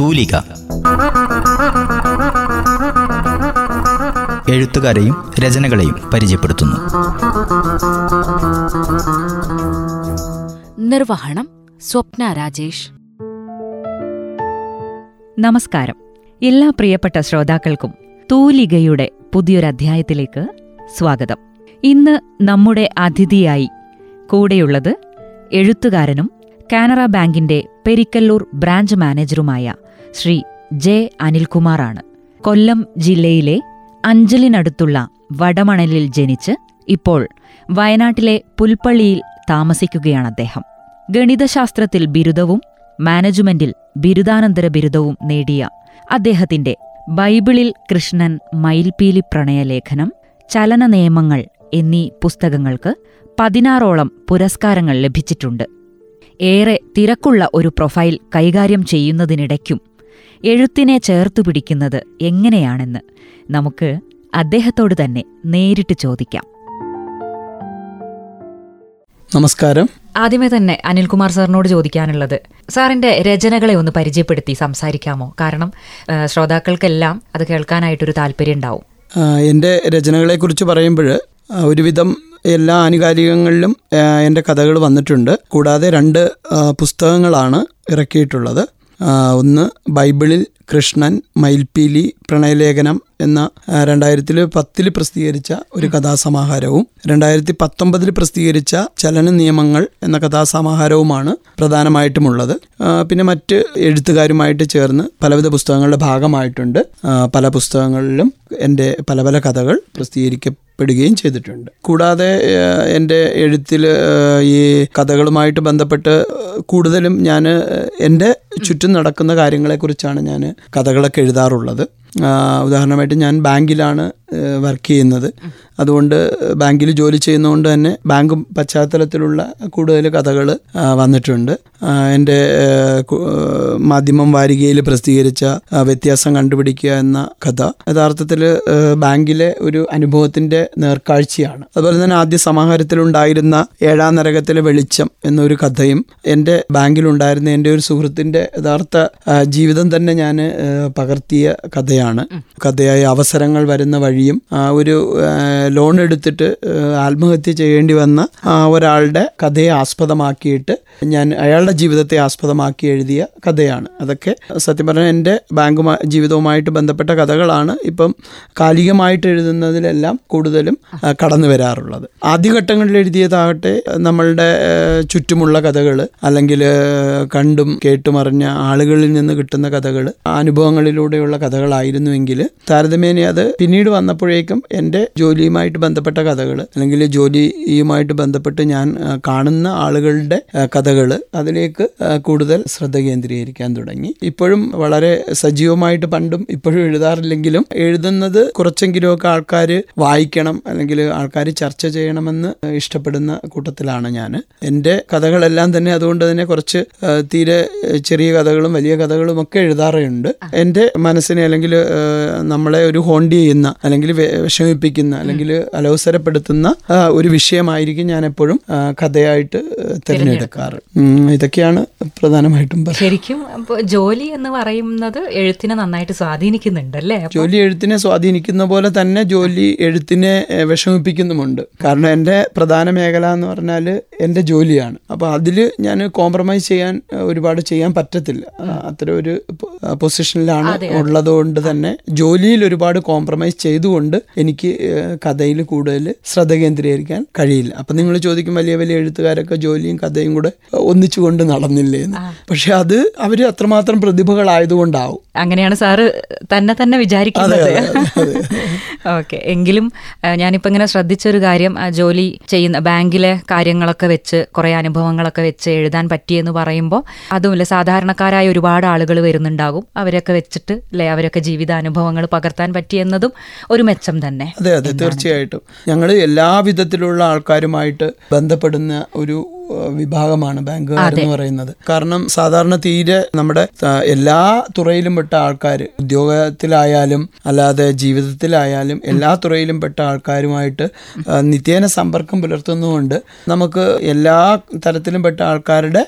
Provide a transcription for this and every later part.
തൂലിക. എഴുത്തുകാരെയും രചനകളെയും പരിചയപ്പെടുത്തുന്നു. നിർവഹണം സ്വപ്ന രാജേഷ്. നമസ്കാരം. എല്ലാ പ്രിയപ്പെട്ട ശ്രോതാക്കൾക്കും തൂലികയുടെ പുതിയൊരധ്യായത്തിലേക്ക് സ്വാഗതം. ഇന്ന് നമ്മുടെ അതിഥിയായി കൂടെയുള്ളത് എഴുത്തുകാരനും കാനറ ബാങ്കിന്റെ പെരിക്കല്ലൂർ ബ്രാഞ്ച് മാനേജറുമായ ശ്രീ ജെ അനിൽകുമാറാണ്. കൊല്ലം ജില്ലയിലെ അഞ്ചലിനടുത്തുള്ള വടമണലിൽ ജനിച്ച് ഇപ്പോൾ വയനാട്ടിലെ പുൽപ്പള്ളിയിൽ താമസിക്കുകയാണ് അദ്ദേഹം. ഗണിതശാസ്ത്രത്തിൽ ബിരുദവും മാനേജ്മെന്റിൽ ബിരുദാനന്തര ബിരുദവും നേടിയ അദ്ദേഹത്തിന്റെ ബൈബിളിൽ കൃഷ്ണൻ മയിൽപീലി പ്രണയലേഖനം ചലന നിയമങ്ങൾ എന്നീ പുസ്തകങ്ങൾക്ക് പതിനാറോളം പുരസ്കാരങ്ങൾ ലഭിച്ചിട്ടുണ്ട്. ഏറെ തിരക്കുള്ള ഒരു പ്രൊഫൈൽ കൈകാര്യം ചെയ്യുന്നതിനിടയ്ക്കും എഴുത്തിനെ ചേർത്തു പിടിക്കുന്നത് എങ്ങനെയാണെന്ന് നമുക്ക് അദ്ദേഹത്തോട് തന്നെ നേരിട്ട് ചോദിക്കാം. നമസ്കാരം. ആദ്യമേ തന്നെ അനിൽകുമാർ സാറിനോട് ചോദിക്കാനുള്ളത്. സാറിന്റെ രചനകളെ ഒന്ന് പരിചയപ്പെടുത്തി സംസാരിക്കാമോ? കാരണം ശ്രോതാക്കൾക്കെല്ലാം അത് കേൾക്കാനായിട്ടൊരു താല്പര്യം ഉണ്ടാവും എന്റെ രചനകളെ കുറിച്ച് പറയുമ്പോൾ ഒരുവിധം എല്ലാ ആനുകാലികങ്ങളിലും എന്റെ കഥകൾ വന്നിട്ടുണ്ട്. കൂടാതെ രണ്ട് പുസ്തകങ്ങളാണ് ഇറക്കിയിട്ടുള്ളത്. ഒന്ന് ബൈബിളിൽ കൃഷ്ണൻ മയിൽപീലി പ്രണയലേഖനം എന്ന രണ്ടായിരത്തിൽ പത്തിൽ പ്രസിദ്ധീകരിച്ച ഒരു കഥാസമാഹാരവും രണ്ടായിരത്തി പത്തൊമ്പതിൽ പ്രസിദ്ധീകരിച്ച ചലന നിയമങ്ങൾ എന്ന കഥാസമാഹാരവുമാണ് പ്രധാനമായിട്ടുമുള്ളത്. പിന്നെ മറ്റ് എഴുത്തുകാരുമായിട്ട് ചേർന്ന് പലവിധ പുസ്തകങ്ങളുടെ ഭാഗമായിട്ടുണ്ട്. പല പുസ്തകങ്ങളിലും എന്റെ പല പല കഥകൾ പ്രസിദ്ധീകരിക്കപ്പെടുകയും ചെയ്തിട്ടുണ്ട്. കൂടാതെ എന്റെ എഴുത്തിൽ ഈ കഥകളുമായിട്ട് ബന്ധപ്പെട്ട് കൂടുതലും ഞാൻ എന്റെ ചുറ്റും നടക്കുന്ന കാര്യങ്ങളെക്കുറിച്ചാണ് ഞാൻ കഥകളൊക്കെ എഴുതാറുള്ളത്. ഉദാഹരണമായിട്ട് ഞാൻ ബാങ്കിലാണ് വർക്ക് ചെയ്യുന്നത്. അതുകൊണ്ട് ബാങ്കിൽ ജോലി ചെയ്യുന്നതുകൊണ്ട് തന്നെ ബാങ്ക് പശ്ചാത്തലത്തിലുള്ള കൂടുതൽ കഥകൾ വന്നിട്ടുണ്ട്. എന്റെ മാധ്യമം വാരികയിൽ പ്രസിദ്ധീകരിച്ച വ്യത്യാസം കണ്ടുപിടിക്കുക എന്ന കഥ. യഥാർത്ഥത്തിൽ ബാങ്കിലെ ഒരു അനുഭവത്തിന്റെ നേർക്കാഴ്ചയാണ്. അതുപോലെ തന്നെ ആദ്യ സമാഹാരത്തിലുണ്ടായിരുന്ന ഏഴാം നരകത്തിലെ വെളിച്ചം എന്നൊരു കഥയും എന്റെ ബാങ്കിലുണ്ടായിരുന്ന എന്റെ ഒരു സുഹൃത്തിന്റെ യഥാർത്ഥ ജീവിതം തന്നെ ഞാൻ പകർത്തിയ കഥയാണ്. കഥയായ അവസരങ്ങൾ വരുന്ന വഴിയും ഒരു ലോൺ എടുത്തിട്ട് ആത്മഹത്യ ചെയ്യേണ്ടി വന്ന ഒരാളുടെ കഥയെ ആസ്പദമാക്കിയിട്ട് ഞാൻ അയാളുടെ ജീവിതത്തെ ആസ്പദമാക്കി എഴുതിയ കഥയാണ്. അതൊക്കെ സത്യം പറഞ്ഞാൽ എന്റെ ബാങ്ക് ജീവിതവുമായിട്ട് ബന്ധപ്പെട്ട കഥകളാണ് ഇപ്പം കാലികമായിട്ട് എഴുതുന്നതിലെല്ലാം കൂടുതലും കടന്നു വരാറുള്ളത്. ആദ്യഘട്ടങ്ങളിൽ എഴുതിയതാകട്ടെ നമ്മളുടെ ചുറ്റുമുള്ള കഥകൾ അല്ലെങ്കിൽ കണ്ടും കേട്ടുമറിഞ്ഞ ആളുകളിൽ നിന്ന് കിട്ടുന്ന കഥകൾ അനുഭവങ്ങളിലൂടെയുള്ള കഥകളായിരുന്നുവെങ്കിൽ താരതമ്യേന അത് പിന്നീട് വന്നപ്പോഴേക്കും എന്റെ ജോലിയുമായിട്ട് ബന്ധപ്പെട്ട കഥകൾ അല്ലെങ്കിൽ ജോലിയുമായിട്ട് ബന്ധപ്പെട്ട് ഞാൻ കാണുന്ന ആളുകളുടെ കഥകൾ അതിലേക്ക് കൂടുതൽ ശ്രദ്ധ കേന്ദ്രീകരിക്കാൻ തുടങ്ങി. ഇപ്പോഴും വളരെ സജീവമായിട്ട് പണ്ടും ഇപ്പോഴും എഴുതാറില്ലെങ്കിലും എഴുതുന്നത് കുറച്ചെങ്കിലുമൊക്കെ ആൾക്കാർ വായിക്കണം അല്ലെങ്കിൽ ആൾക്കാർ ചർച്ച ചെയ്യണമെന്ന് ഇഷ്ടപ്പെടുന്ന കൂട്ടത്തിലാണ് ഞാൻ. എന്റെ കഥകളെല്ലാം തന്നെ അതുകൊണ്ട് തന്നെ കുറച്ച് തീരെ ചെറിയ കഥകളും വലിയ കഥകളും ഒക്കെ എഴുതാറുണ്ട്. എന്റെ മനസ്സിനെ അല്ലെങ്കിൽ നമ്മളെ ഒരു ഹോണ്ടി ചെയ്യുന്ന അല്ലെങ്കിൽ വിഷമിപ്പിക്കുന്ന അല്ലെങ്കിൽ അലോസരപ്പെടുത്തുന്ന ഒരു വിഷയമായിരിക്കും ഞാൻ എപ്പോഴും കഥയായിട്ട് തിരഞ്ഞെടുക്കാറ്. ഇതൊക്കെയാണ് പ്രധാനമായിട്ടും ശരിക്കും ജോലി എന്ന് പറയുന്നത് എഴുത്തിനെ നന്നായിട്ട് സ്വാധീനിക്കുന്നുണ്ടല്ലേ? അല്ലേ ജോലി എഴുത്തിനെ സ്വാധീനിക്കുന്ന പോലെ തന്നെ ജോലി എഴുത്തിനെ വിഷമിപ്പിക്കുന്നുമുണ്ട്. കാരണം എന്റെ പ്രധാന മേഖല എന്ന് പറഞ്ഞാൽ എന്റെ ജോലിയാണ്. അപ്പോൾ അതിൽ ഞാൻ കോംപ്രമൈസ് ചെയ്യാൻ ഒരുപാട് ചെയ്യാൻ പറ്റത്തില്ല. അത്ര ഒരു പൊസിഷനിലാണ് ഉള്ളതുകൊണ്ട് തന്നെ ജോലിയിൽ ഒരുപാട് കോംപ്രമൈസ് ചെയ്തുകൊണ്ട് എനിക്ക് കഥയിൽ കൂടുതൽ ശ്രദ്ധ കേന്ദ്രീകരിക്കാൻ കഴിയില്ല. അപ്പം നിങ്ങൾ ചോദിക്കും വലിയ വലിയ എഴുത്തുകാരൊക്കെ ജോലിയും കഥയും കൂടെ ഒന്നിച്ചുകൊണ്ട് നടന്നില്ലേ എന്ന്. പക്ഷെ അത് അവർ അത്രമാത്രം പ്രതിഭകളായതുകൊണ്ടാവും. അങ്ങനെയാണ് സാറ് തന്നെ തന്നെ വിചാരിക്കുന്നത്. ഓക്കെ. എങ്കിലും ഞാനിപ്പോൾ ഞാനിപ്പോ ഇങ്ങനെ ശ്രദ്ധിച്ചൊരു കാര്യം ജോലി ചെയ്യുന്ന ബാങ്കിലെ കാര്യങ്ങളൊക്കെ വെച്ച് കുറേ അനുഭവങ്ങളൊക്കെ വെച്ച് എഴുതാൻ പറ്റിയെന്ന് പറയുമ്പോൾ അതുമില്ല. സാധാരണക്കാരായ ഒരുപാട് ആളുകൾ വരുന്നുണ്ടാകും. അവരൊക്കെ വെച്ചിട്ട് അല്ലെ അവരൊക്കെ ജീവിതാനുഭവങ്ങൾ പകർത്താൻ പറ്റിയെന്നതും ഒരു മെച്ചം തന്നെ അതെ അതെ തീർച്ചയായിട്ടും. ഞങ്ങൾ എല്ലാ വിധത്തിലുള്ള ആൾക്കാരുമായിട്ട് ബന്ധപ്പെടുന്ന ഒരു വിഭാഗമാണ് ബാങ്കുകാർ എന്ന് പറയുന്നത്. കാരണം സാധാരണ തീരെ നമ്മുടെ എല്ലാ തുറയിലും പെട്ട ആൾക്കാർ ഉദ്യോഗത്തിലായാലും അല്ലാതെ ജീവിതത്തിലായാലും എല്ലാ തുറയിലും പെട്ട ആൾക്കാരുമായിട്ട് നിത്യേന സമ്പർക്കം പുലർത്തുന്നതുകൊണ്ട് നമുക്ക് എല്ലാ തരത്തിലും പെട്ട ആൾക്കാരുടെ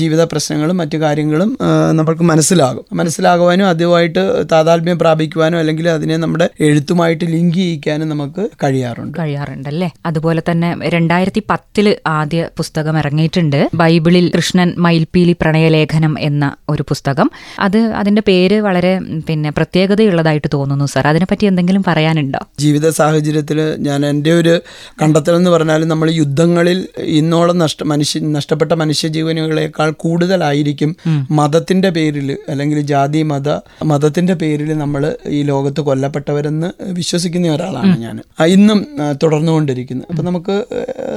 ജീവിത പ്രശ്നങ്ങളും മറ്റു കാര്യങ്ങളും നമ്മൾക്ക് നമുക്ക് മനസ്സിലാകും. മനസ്സിലാകുവാനും അതുമായിട്ട് താതാത്മ്യം പ്രാപിക്കുവാനും അല്ലെങ്കിൽ അതിനെ നമ്മുടെ എഴുത്തുമായിട്ട് ലിങ്ക് ചെയ്യിക്കാനും നമുക്ക് കഴിയാറുണ്ട്. കഴിയാറുണ്ട് അല്ലേ അതുപോലെ തന്നെ രണ്ടായിരത്തി പത്തിൽ ആദ്യ പുസ്തകം ഇറങ്ങിയിട്ടുണ്ട് ബൈബിളിൽ കൃഷ്ണൻ മയിൽപീലി പ്രണയലേഖനം എന്ന ഒരു പുസ്തകം. അത് അതിന്റെ പേര് വളരെ പിന്നെ പ്രത്യേകതയുള്ളതായിട്ട് തോന്നുന്നു സാർ. അതിനെപ്പറ്റി എന്തെങ്കിലും പറയാനുണ്ടോ? ജീവിത സാഹചര്യത്തിൽ ഞാൻ എന്റെ ഒരു കണ്ടെത്തൽ എന്ന് പറഞ്ഞാൽ നമ്മൾ യുദ്ധങ്ങളിൽ ഇന്നോളം നഷ്ട മനുഷ്യ നഷ്ടപ്പെട്ട മനുഷ്യജീവനുകളെക്കാൾ കൂടുതലായിരിക്കും മതത്തിന്റെ പേരിൽ അല്ലെങ്കിൽ ജാതി മത മതത്തിന്റെ പേരിൽ നമ്മൾ ഈ ലോകത്ത് കൊല്ലപ്പെട്ടവരെന്ന് വിശ്വസിക്കുന്ന ഒരാളാണ് ഞാൻ. ഇന്നും തുടർന്നുകൊണ്ടിരിക്കുന്നത് അപ്പം നമുക്ക്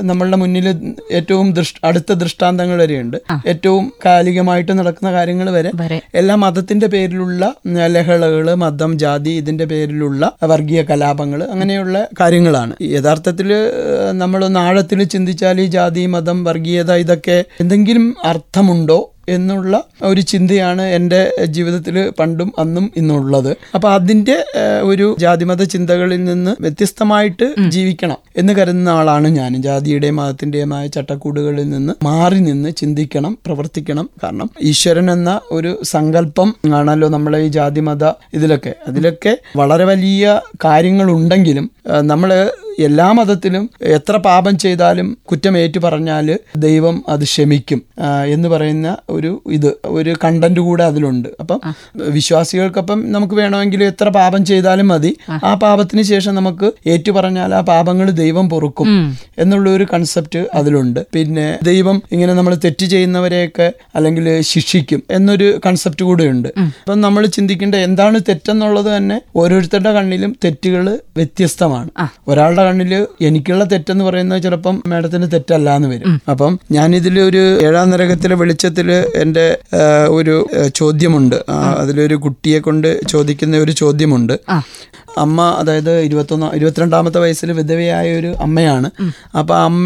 നമ്മളുടെ മുന്നിൽ ഏറ്റവും അടുത്ത ദൃഷ്ടാന്തങ്ങൾ വരെയുണ്ട്. ഏറ്റവും കാലികമായിട്ട് നടക്കുന്ന കാര്യങ്ങൾ വരെ. എല്ലാ മതത്തിന്റെ പേരിലുള്ള ലഹളകൾ ലഹളകൾ മതം ജാതി ഇതിന്റെ പേരിലുള്ള വർഗീയ കലാപങ്ങൾ അങ്ങനെയുള്ള കാര്യങ്ങളാണ്. യഥാർത്ഥത്തിൽ നമ്മൾ ആഴത്തിൽ ചിന്തിച്ചാൽ ഈ ജാതി മതം വർഗീയത ഇതൊക്കെ എന്തെങ്കിലും അർത്ഥമുണ്ടോ? എന്നുള്ള ഒരു ചിന്തയാണ് എന്റെ ജീവിതത്തിൽ പണ്ടും അന്നും ഇന്നുള്ളത്. അപ്പോൾ അതിന്റെ ഒരു ജാതിമത ചിന്തകളിൽ നിന്ന് വ്യത്യസ്തമായിട്ട് ജീവിക്കണം എന്ന് കരുതുന്ന ആളാണ് ഞാൻ. ജാതിയുടെയും മതത്തിന്റെയുമായ ചട്ടക്കൂടുകളിൽ നിന്ന് മാറി നിന്ന് ചിന്തിക്കണം പ്രവർത്തിക്കണം. കാരണം ഈശ്വരൻ എന്ന ഒരു സങ്കല്പം ആണല്ലോ നമ്മളെ ഈ ജാതിമത ഇതിലൊക്കെ. അതിലൊക്കെ വളരെ വലിയ കാര്യങ്ങളുണ്ടെങ്കിലും നമ്മൾ എല്ലാ മതത്തിലും എത്ര പാപം ചെയ്താലും കുറ്റം ഏറ്റു പറഞ്ഞാൽ ദൈവം അത് ക്ഷമിക്കും. എന്ന് പറയുന്ന ഒരു ഇത് ഒരു കണ്ടന്റ് കൂടെ അതിലുണ്ട്. അപ്പം വിശ്വാസികൾക്കൊപ്പം നമുക്ക് വേണമെങ്കിൽ എത്ര പാപം ചെയ്താലും മതി. ആ. പാപത്തിന് ശേഷം നമുക്ക് ഏറ്റു പറഞ്ഞാൽ ആ പാപങ്ങൾ ദൈവം പൊറുക്കും എന്നുള്ള ഒരു കൺസെപ്റ്റ് അതിലുണ്ട്. പിന്നെ ദൈവം ഇങ്ങനെ നമ്മൾ തെറ്റ് ചെയ്യുന്നവരെയൊക്കെ അല്ലെങ്കിൽ ശിക്ഷിക്കും എന്നൊരു കൺസെപ്റ്റ് കൂടെ ഉണ്ട് അപ്പം നമ്മൾ ചിന്തിക്കേണ്ട എന്താണ് തെറ്റെന്നുള്ളത് തന്നെ ഓരോരുത്തരുടെ കണ്ണിലും തെറ്റുകൾ വ്യത്യസ്തമാണ്. ഒരാളുടെ കണ്ണിൽ എനിക്കുള്ള തെറ്റെന്ന് പറയുന്നത് ചിലപ്പം മാഡത്തിന് തെറ്റല്ല എന്ന് വരും അപ്പം ഞാനിതിൽ ഒരു ഏഴാം നരകത്തിലെ വെളിച്ചത്തിൽ എന്റെ ഒരു ചോദ്യമുണ്ട്. അതിലൊരു കുട്ടിയെ കൊണ്ട് ചോദിക്കുന്ന ഒരു ചോദ്യമുണ്ട്. അമ്മ അതായത് ഇരുപത്തൊന്ന് ഇരുപത്തിരണ്ടാമത്തെ വയസ്സിൽ വിധവയായ ഒരു അമ്മയാണ്. അപ്പൊ അമ്മ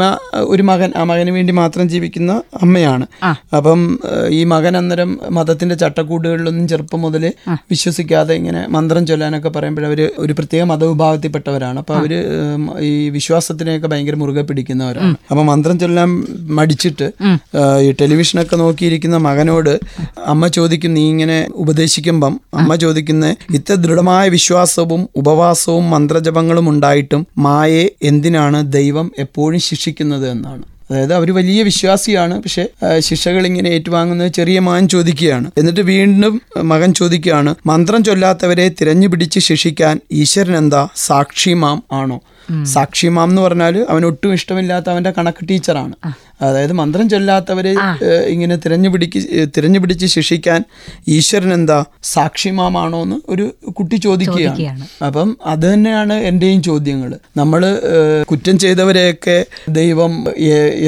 ഒരു മകൻ ആ മകന് വേണ്ടി മാത്രം ജീവിക്കുന്ന അമ്മയാണ്. അപ്പം ഈ മകൻ അന്നേരം മതത്തിന്റെ ചട്ടക്കൂടുകളിലൊന്നും ചെറുപ്പം മുതൽ വിശ്വസിക്കാതെ ഇങ്ങനെ മന്ത്രം ചൊല്ലാനൊക്കെ പറയുമ്പോൾ ഒരു പ്രത്യേക മതവിഭാഗത്തിൽപ്പെട്ടവരാണ്. അപ്പൊ അവർ ഈ വിശ്വാസത്തിനെയൊക്കെ ഭയങ്കര മുറുകെ പിടിക്കുന്നവരാണ്. അപ്പൊ മന്ത്രം ചൊല്ലാൻ മടിച്ചിട്ട് ഈ ടെലിവിഷനൊക്കെ നോക്കിയിരിക്കുന്ന മകനോട് അമ്മ ചോദിക്കും നീ ഇങ്ങനെ ഉപദേശിക്കുമ്പം അമ്മ ചോദിക്കുന്ന ഇത്ര ദൃഢമായ വിശ്വാസവും ഉപവാസവും മന്ത്രജപങ്ങളും ഉണ്ടായിട്ടും മായെ എന്തിനാണ് ദൈവം എപ്പോഴും ശിക്ഷിക്കുന്നത് എന്നാണ്. അതായത് അവർ വലിയ വിശ്വാസിയാണ് പക്ഷേ ശിക്ഷകൾ ഇങ്ങനെ ഏറ്റുവാങ്ങുന്നത് ചെറിയ മകൻ ചോദിക്കുകയാണ്. എന്നിട്ട് വീണ്ടും മകൻ ചോദിക്കുകയാണ് മന്ത്രം ചൊല്ലാത്തവരെ തിരഞ്ഞു പിടിച്ച് ശിക്ഷിക്കാൻ ഈശ്വരൻ എന്താ സാക്ഷിമാം ആണോ? സാക്ഷിമാം എന്ന് പറഞ്ഞാൽ അവൻ ഒട്ടും ഇഷ്ടമില്ലാത്ത അവന്റെ കണക്ക് ടീച്ചറാണ്. അതായത് മന്ത്രം ചൊല്ലാത്തവരെ ഇങ്ങനെ തിരഞ്ഞു പിടിക്ക് തിരഞ്ഞു പിടിച്ച് ശിക്ഷിക്കാൻ ഈശ്വരൻ എന്താ സാക്ഷിമാമാണോ എന്ന് ഒരു കുട്ടി ചോദിക്കുകയാണ്. അപ്പം അത് തന്നെയാണ് എന്റെയും ചോദ്യങ്ങൾ നമ്മൾ കുറ്റം ചെയ്തവരെയൊക്കെ ദൈവം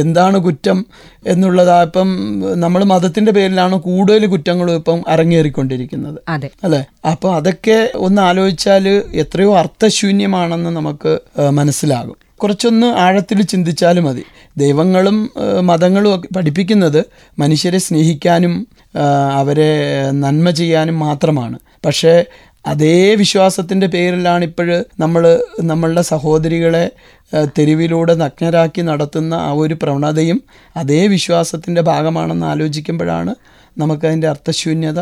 എന്താണ് കുറ്റം എന്നുള്ളതാ ഇപ്പം നമ്മൾ മതത്തിന്റെ പേരിലാണ് കൂടുതൽ കുറ്റങ്ങളും ഇപ്പം അരങ്ങേറിക്കൊണ്ടിരിക്കുന്നത്. അല്ലെ? അപ്പൊ അതൊക്കെ ഒന്ന് ആലോചിച്ചാൽ എത്രയോ അർത്ഥശൂന്യമാണെന്ന് നമുക്ക് മനസ്സിലാകും. കുറച്ചൊന്ന് ആഴത്തിൽ ചിന്തിച്ചാൽ മതി. ദൈവങ്ങളും മതങ്ങളും ഒക്കെ പഠിപ്പിക്കുന്നത് മനുഷ്യരെ സ്നേഹിക്കാനും അവരെ നന്മ ചെയ്യാനും മാത്രമാണ്. പക്ഷേ അതേ വിശ്വാസത്തിന്റെ പേരിലാണ് ഇപ്പോൾ നമ്മൾ നമ്മളുടെ സഹോദരികളെ തെരുവിലൂടെ നഗ്നരാക്കി നടത്തുന്ന ആ ഒരു പ്രവണതയും അതേ വിശ്വാസത്തിന്റെ ഭാഗമാണെന്ന് ആലോചിക്കുമ്പോഴാണ് നമുക്കതിന്റെ അർത്ഥശൂന്യത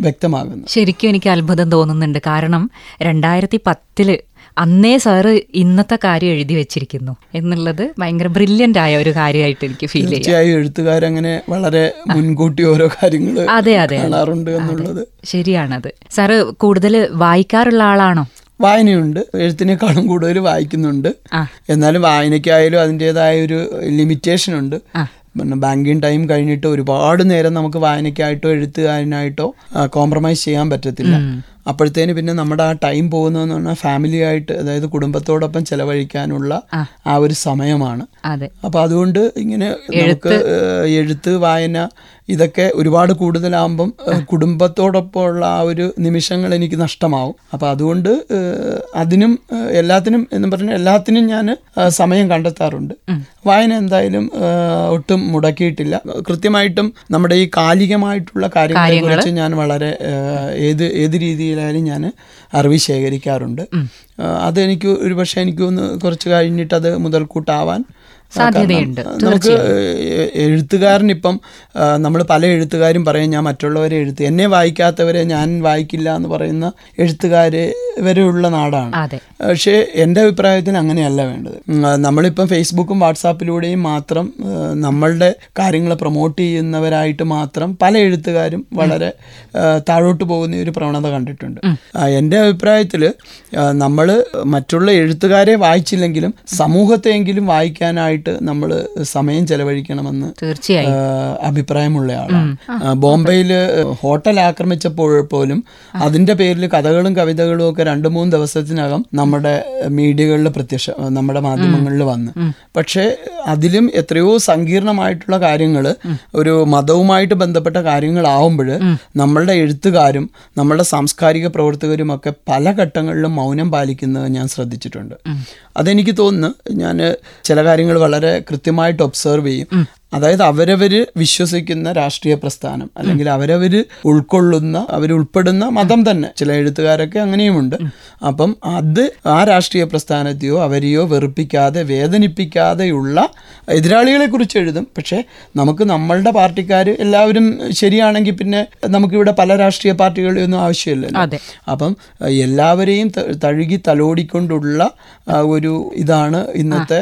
വ്യക്തമാകുന്നത്. ശരിക്കും എനിക്ക് അത്ഭുതം തോന്നുന്നുണ്ട്. കാരണം രണ്ടായിരത്തി പത്തിൽ അന്നേ സാറ് ഇന്നത്തെ കാര്യം എഴുതി വെച്ചിരിക്കുന്നു. എന്നുള്ളത് ഭയങ്കര ബ്രില്യന്റ് ആയ ഒരു കാര്യമായിട്ട് എനിക്ക് ഫീൽ ചെയ്യാം. എഴുത്തുകാരങ്ങനെ വളരെ മുൻകൂട്ടി ഓരോ കാര്യങ്ങൾ അതെ അതെ കാണാറുണ്ട് എന്നുള്ളത്. ശരിയാണത്. സാറ് കൂടുതൽ വായിക്കാറുള്ള ആളാണോ? വായനയുണ്ട്. എഴുത്തിനേക്കാളും കൂടുതൽ വായിക്കുന്നുണ്ട്. എന്നാലും വായനയ്ക്കായാലും അതിന്റെതായ ഒരു ലിമിറ്റേഷൻ ഉണ്ട്. പിന്നെ ബാങ്കിങ് ടൈം കഴിഞ്ഞിട്ട് ഒരുപാട് നേരം നമുക്ക് വായനയ്ക്കായിട്ടോ എഴുത്തുകാരനായിട്ടോ കോംപ്രമൈസ് ചെയ്യാൻ പറ്റത്തില്ല. അപ്പോഴത്തേന് പിന്നെ നമ്മുടെ ആ ടൈം പോകുന്നതെന്ന് പറഞ്ഞാൽ ഫാമിലി ആയിട്ട് അതായത് കുടുംബത്തോടൊപ്പം ചെലവഴിക്കാനുള്ള ആ. ഒരു സമയമാണ്. അപ്പോൾ അതുകൊണ്ട് ഇങ്ങനെ നമുക്ക് എഴുത്ത് വായന ഇതൊക്കെ ഒരുപാട് കൂടുതലാകുമ്പം കുടുംബത്തോടൊപ്പമുള്ള ആ ഒരു നിമിഷങ്ങൾ എനിക്ക് നഷ്ടമാവും. അപ്പോൾ അതുകൊണ്ട് അതിനും എല്ലാത്തിനും എന്ന് പറഞ്ഞാൽ എല്ലാത്തിനും ഞാൻ സമയം കണ്ടെത്താറുണ്ട്. വായന എന്തായാലും ഒട്ടും മുടക്കിയിട്ടില്ല. കൃത്യമായിട്ടും നമ്മുടെ ഈ കാലികമായിട്ടുള്ള കാര്യങ്ങളെ കുറിച്ച് ഞാൻ വളരെ ഏത് ഏത് ഏത് രീതിയിലായാലും ഞാൻ അറിവ് ശേഖരിക്കാറുണ്ട്. അതെനിക്ക് ഒരു പക്ഷേ എനിക്ക് ഒന്ന് കുറച്ച് കഴിഞ്ഞിട്ട് അത് മുതൽക്കൂട്ടാവാൻ സാധ്യതയുണ്ട്, നമുക്ക് എഴുത്തുകാരൻ ഇപ്പം നമ്മൾ പല എഴുത്തുകാരും പറയും ഞാൻ മറ്റുള്ളവരെ എഴുത്ത് എന്നെ വായിക്കാത്തവരെ ഞാൻ വായിക്കില്ല എന്ന് പറയുന്ന എഴുത്തുകാരെ വരെയുള്ള നാടാണ്. പക്ഷേ എന്റെ അഭിപ്രായത്തിൽ അങ്ങനെയല്ല വേണ്ടത്. നമ്മളിപ്പം ഫേസ്ബുക്കും വാട്സാപ്പിലൂടെയും മാത്രം നമ്മളുടെ കാര്യങ്ങൾ പ്രൊമോട്ട് ചെയ്യുന്നവരായിട്ട് മാത്രം പല എഴുത്തുകാരും വളരെ താഴോട്ട് പോകുന്ന ഒരു പ്രവണത കണ്ടിട്ടുണ്ട്. എന്റെ അഭിപ്രായത്തിൽ നമ്മൾ മറ്റുള്ള എഴുത്തുകാരെ വായിച്ചില്ലെങ്കിലും സമൂഹത്തെയെങ്കിലും വായിക്കാനായിട്ട് നമ്മൾ സമയം ചെലവഴിക്കണമെന്ന് തീർച്ചയായും. അഭിപ്രായമുള്ള ആളാണ്. ബോംബെയിൽ ഹോട്ടൽ ആക്രമിച്ചപ്പോൾ പോലും അതിന്റെ പേരിൽ കഥകളും കവിതകളും ഒക്കെ രണ്ട് മൂന്ന് ദിവസത്തിനകം നമ്മുടെ മീഡിയകളിൽ പ്രത്യക്ഷ നമ്മുടെ മാധ്യമങ്ങളിൽ വന്ന്. പക്ഷേ അതിലും എത്രയോ സങ്കീർണമായിട്ടുള്ള കാര്യങ്ങൾ ഒരു മതവുമായിട്ട് ബന്ധപ്പെട്ട കാര്യങ്ങളാവുമ്പോൾ നമ്മളുടെ എഴുത്തുകാരും നമ്മളുടെ സാംസ്കാരിക പ്രവർത്തകരും ഒക്കെ പല ഘട്ടങ്ങളിലും മൗനം പാലിക്കുന്നത് ഞാൻ ശ്രദ്ധിച്ചിട്ടുണ്ട്. അതെനിക്ക് തോന്നുന്നു ഞാൻ ചില കാര്യങ്ങൾ വളരെ കൃത്യമായിട്ട് ഒബ്സർവ് ചെയ്യും. അതായത് അവരവര് വിശ്വസിക്കുന്ന രാഷ്ട്രീയ പ്രസ്ഥാനം അല്ലെങ്കിൽ അവരവര് ഉൾക്കൊള്ളുന്ന അവർ ഉൾപ്പെടുന്ന മതം തന്നെ. ചില എഴുത്തുകാരൊക്കെ അങ്ങനെയുമുണ്ട്. അപ്പം അത് ആ രാഷ്ട്രീയ പ്രസ്ഥാനത്തെയോ അവരെയോ വെറുപ്പിക്കാതെ വേദനിപ്പിക്കാതെയുള്ള എതിരാളികളെ കുറിച്ച് എഴുതും. പക്ഷേ നമുക്ക് നമ്മളുടെ പാർട്ടിക്കാർ എല്ലാവരും ശരിയാണെങ്കിൽ പിന്നെ നമുക്കിവിടെ പല രാഷ്ട്രീയ പാർട്ടികളെയൊന്നും ആവശ്യമില്ലല്ലോ. അപ്പം എല്ലാവരെയും തഴുകി തലോടിക്കൊണ്ടുള്ള ഒരു ഇതാണ് ഇന്നത്തെ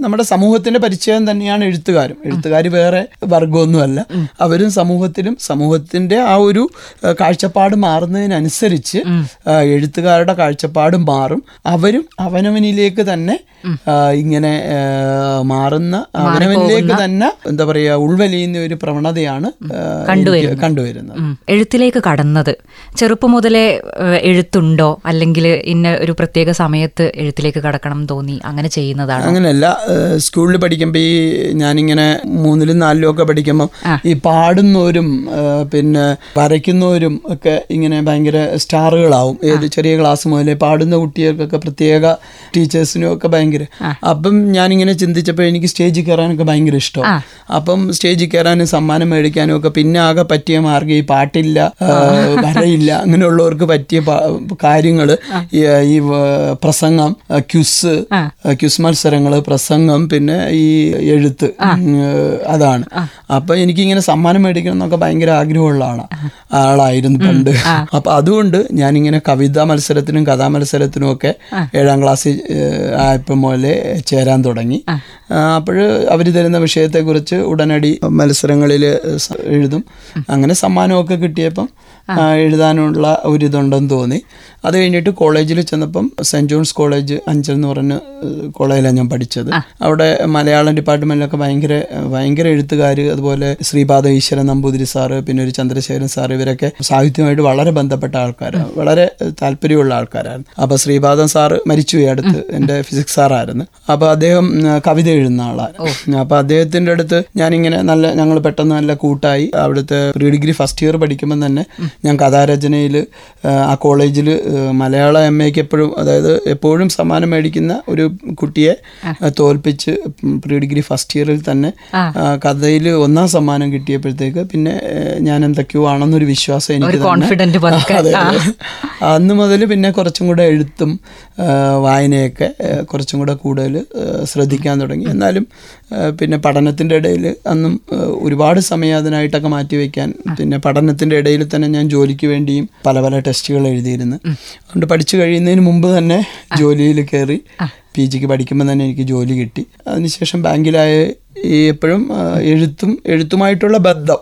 നമ്മുടെ സമൂഹത്തിന്റെ പരിചയം തന്നെയാണ് എഴുത്തുകാരും. എഴുത്തുകാർ വേറെ വർഗമൊന്നുമല്ല അവരും സമൂഹത്തിലും സമൂഹത്തിന്റെ ആ ഒരു കാഴ്ചപ്പാട് മാറുന്നതിനനുസരിച്ച് എഴുത്തുകാരുടെ കാഴ്ചപ്പാടും മാറും. അവരും അവനവനിലേക്ക് തന്നെ ഇങ്ങനെ മാറുന്ന അവനവനിലേക്ക് തന്നെ എന്താ പറയുക ഉൾവലിയുന്ന ഒരു പ്രവണതയാണ് കണ്ടുവരുന്നത്. എഴുത്തിലേക്ക് കടന്നത്. ചെറുപ്പം മുതലേ എഴുത്തുണ്ടോ? അല്ലെങ്കിൽ ഇന്ന ഒരു പ്രത്യേക സമയത്ത് എഴുത്തിലേക്ക് കടക്കണം തോന്നി അങ്ങനെ ചെയ്യുന്നതാണ്? അങ്ങനെയല്ല സ്കൂളിൽ പഠിക്കുമ്പോൾ ഈ ഞാനിങ്ങനെ മൂന്നിലും നാലിലും ഒക്കെ പഠിക്കുമ്പോൾ ഈ പാടുന്നവരും പിന്നെ വരയ്ക്കുന്നവരും ഒക്കെ ഇങ്ങനെ ഭയങ്കര സ്റ്റാറുകളാവും. ഏത് ചെറിയ ക്ലാസ് മുതലേ പാടുന്ന കുട്ടികൾക്കൊക്കെ പ്രത്യേക ടീച്ചേഴ്സിനും ഒക്കെ ഭയങ്കര. അപ്പം ഞാനിങ്ങനെ ചിന്തിച്ചപ്പോൾ എനിക്ക് സ്റ്റേജിൽ കയറാനൊക്കെ ഭയങ്കര ഇഷ്ടം. അപ്പം സ്റ്റേജിൽ കയറാനും സമ്മാനം മേടിക്കാനും ഒക്കെ പിന്നെ ആകെ പറ്റിയ മാർഗം ഈ പാട്ടില്ല വരയില്ല അങ്ങനെയുള്ളവർക്ക് പറ്റിയ കാര്യങ്ങൾ ഈ പ്രസംഗം ക്യുസ് ക്യുസ് മത്സരങ്ങൾ പ്രസംഗം പിന്നെ ഈ എഴുത്ത് അതാണ്. അപ്പൊ എനിക്കിങ്ങനെ സമ്മാനം മേടിക്കണം എന്നൊക്കെ ഭയങ്കര ആഗ്രഹമുള്ള ആളാണ് ആളായിരുന്നു പണ്ട്. അപ്പൊ അതുകൊണ്ട് ഞാനിങ്ങനെ കവിതാ മത്സരത്തിനും കഥാ മത്സരത്തിനും ഒക്കെ ഏഴാം ക്ലാസ്സിൽ ആയപ്പോ മുതലേ ചേരാൻ തുടങ്ങി. അപ്പോൾ അവർ തരുന്ന വിഷയത്തെക്കുറിച്ച് ഉടനടി മത്സരങ്ങളിൽ എഴുതും. അങ്ങനെ സമ്മാനമൊക്കെ കിട്ടിയപ്പം എഴുതാനുള്ള ഒരിതുണ്ടെന്ന് തോന്നി. അത് കഴിഞ്ഞിട്ട് കോളേജിൽ ചെന്നപ്പം സെന്റ് ജോൺസ് കോളേജ് അഞ്ചൽ എന്ന് പറഞ്ഞ കോളേജിലാണ് ഞാൻ പഠിച്ചത്. അവിടെ മലയാളം ഡിപ്പാർട്ട്മെന്റിലൊക്കെ ഭയങ്കര ഭയങ്കര എഴുത്തുകാർ അതുപോലെ ശ്രീപാദ ഈശ്വരൻ നമ്പൂതിരി സാറ് പിന്നെ ഒരു ചന്ദ്രശേഖരൻ സാർ ഇവരൊക്കെ സാഹിത്യമായിട്ട് വളരെ ബന്ധപ്പെട്ട ആൾക്കാരാണ് വളരെ താല്പര്യമുള്ള ആൾക്കാരായിരുന്നു. അപ്പോൾ ശ്രീപാദൻ സാറ് മരിച്ചു ഈ അടുത്ത് എന്റെ ഫിസിക്സ് സാറായിരുന്നു. അപ്പോൾ അദ്ദേഹം കവിത എഴുതുന്ന ആളാണ് അപ്പോൾ അദ്ദേഹത്തിന്റെ അടുത്ത് ഞാനിങ്ങനെ നല്ല ഞങ്ങൾ പെട്ടെന്ന് നല്ല കൂട്ടായി. അവിടുത്തെ പ്രീ ഡിഗ്രി ഫസ്റ്റ് ഇയർ പഠിക്കുമ്പോൾ തന്നെ ഞാൻ കഥാരചനയിൽ ആ കോളേജിൽ മലയാള എം എക്ക് എപ്പോഴും അതായത് എപ്പോഴും സമ്മാനം മേടിക്കുന്ന ഒരു കുട്ടിയെ തോൽപ്പിച്ച് പ്രീ ഡിഗ്രി ഫസ്റ്റ് ഇയറിൽ തന്നെ കഥയിൽ ഒന്നാം സമ്മാനം കിട്ടിയപ്പോഴത്തേക്ക് പിന്നെ ഞാൻ എന്തൊക്കെയോ ആണെന്നൊരു വിശ്വാസം എനിക്ക് അതെ. അന്ന് മുതൽ പിന്നെ കുറച്ചും കൂടെ എഴുത്തും വായനയൊക്കെ കുറച്ചും കൂടെ കൂടുതൽ ശ്രദ്ധിക്കാൻ തുടങ്ങി. എന്നാലും പിന്നെ പഠനത്തിന്റെ ഇടയിൽ അന്നും ഒരുപാട് സമയം അതിനായിട്ടൊക്കെ മാറ്റിവെക്കാൻ പിന്നെ പഠനത്തിന്റെ ഇടയിൽ തന്നെ ഞാൻ ജോലിക്ക് വേണ്ടിയും പല പല ടെസ്റ്റുകൾ എഴുതിയിരുന്നു. അതുകൊണ്ട് പഠിച്ചു കഴിയുന്നതിന് മുമ്പ് തന്നെ ജോലിയിൽ കയറി പി ജിക്ക് പഠിക്കുമ്പോൾ തന്നെ എനിക്ക് ജോലി കിട്ടി. അതിനുശേഷം ബാങ്കിലായ ഈ എപ്പോഴും എഴുത്തും എഴുത്തുമായിട്ടുള്ള ബന്ധം.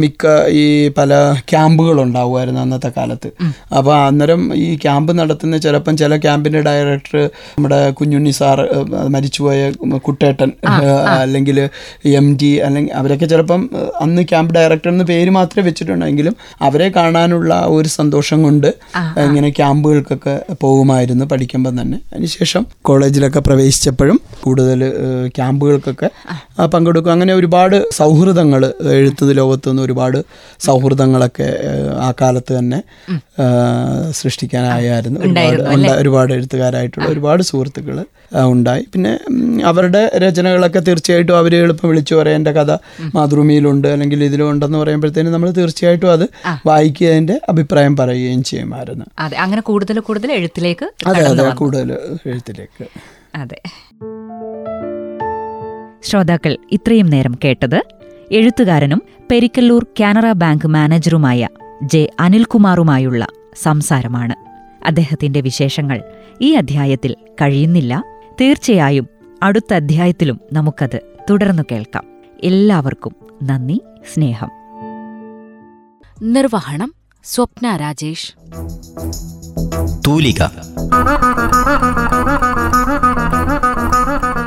മിക്ക ഈ പല ക്യാമ്പുകളുണ്ടാവുമായിരുന്നു അന്നത്തെ കാലത്ത്. അപ്പോൾ അന്നേരം ഈ ക്യാമ്പ് നടത്തുന്ന ചിലപ്പം ചില ക്യാമ്പിന്റെ ഡയറക്ടർ നമ്മുടെ കുഞ്ഞുണ്ണി സാർ മരിച്ചുപോയ കുട്ടേട്ടൻ അല്ലെങ്കിൽ എം ഡി അല്ലെങ്കിൽ അവരൊക്കെ ചിലപ്പം അന്ന് ക്യാമ്പ് ഡയറക്ടർ എന്ന് പേര് മാത്രമേ വെച്ചിട്ടുണ്ടെങ്കിലും അവരെ കാണാനുള്ള ഒരു സന്തോഷം കൊണ്ട് ഇങ്ങനെ ക്യാമ്പുകൾക്കൊക്കെ പോകുമായിരുന്നു പഠിക്കുമ്പം തന്നെ. അതിനുശേഷം കോളേജിലൊക്കെ പ്രവേശിച്ചപ്പോഴും കൂടുതൽ ക്യാമ്പുകൾക്കൊക്കെ പങ്കെടുക്കും. അങ്ങനെ ഒരുപാട് സൗഹൃദങ്ങൾ എഴുത്ത് ലോകത്ത് നിന്ന് ഒരുപാട് സൗഹൃദങ്ങളൊക്കെ ആ കാലത്ത് തന്നെ സൃഷ്ടിക്കാനായായിരുന്നു. ഒരുപാട് ഒരുപാട് എഴുത്തുകാരായിട്ടുള്ള ഒരുപാട് സുഹൃത്തുക്കൾ ഉണ്ടായി. പിന്നെ അവരുടെ രചനകളൊക്കെ തീർച്ചയായിട്ടും അവർ എളുപ്പം വിളിച്ചു പറയാം. എന്റെ കഥ മാതൃഭൂമിയിലുണ്ട് അല്ലെങ്കിൽ ഇതിലുണ്ടെന്ന് പറയുമ്പോഴത്തേനും നമ്മൾ തീർച്ചയായിട്ടും അത് വായിക്കുക അഭിപ്രായം പറയുകയും ചെയ്യുമായിരുന്നു. അതെ അങ്ങനെ കൂടുതൽ കൂടുതൽ എഴുത്തിലേക്ക് അതെ അതെ. കൂടുതൽ എഴുത്തിലേക്ക്. അതെ. ശ്രോതാക്കൾ ഇത്രയും നേരം കേട്ടത് എഴുത്തുകാരനും പെരിക്കല്ലൂർ കാനറ ബാങ്ക് മാനേജറുമായ ജെ അനിൽകുമാറുമായുള്ള സംസാരമാണ്. അദ്ദേഹത്തിന്റെ വിശേഷങ്ങൾ ഈ അധ്യായത്തിൽ കഴിയുന്നില്ല. തീർച്ചയായും അടുത്ത അധ്യായത്തിലും നമുക്കത് തുടർന്നു കേൾക്കാം. എല്ലാവർക്കും നന്ദി സ്നേഹം. നിർവഹണം സ്വപ്ന രാജേഷ്. തൂലിക.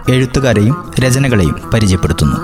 എഴുത്തുകാരെയും രചനകളെയും പരിചയപ്പെടുത്തുന്നു.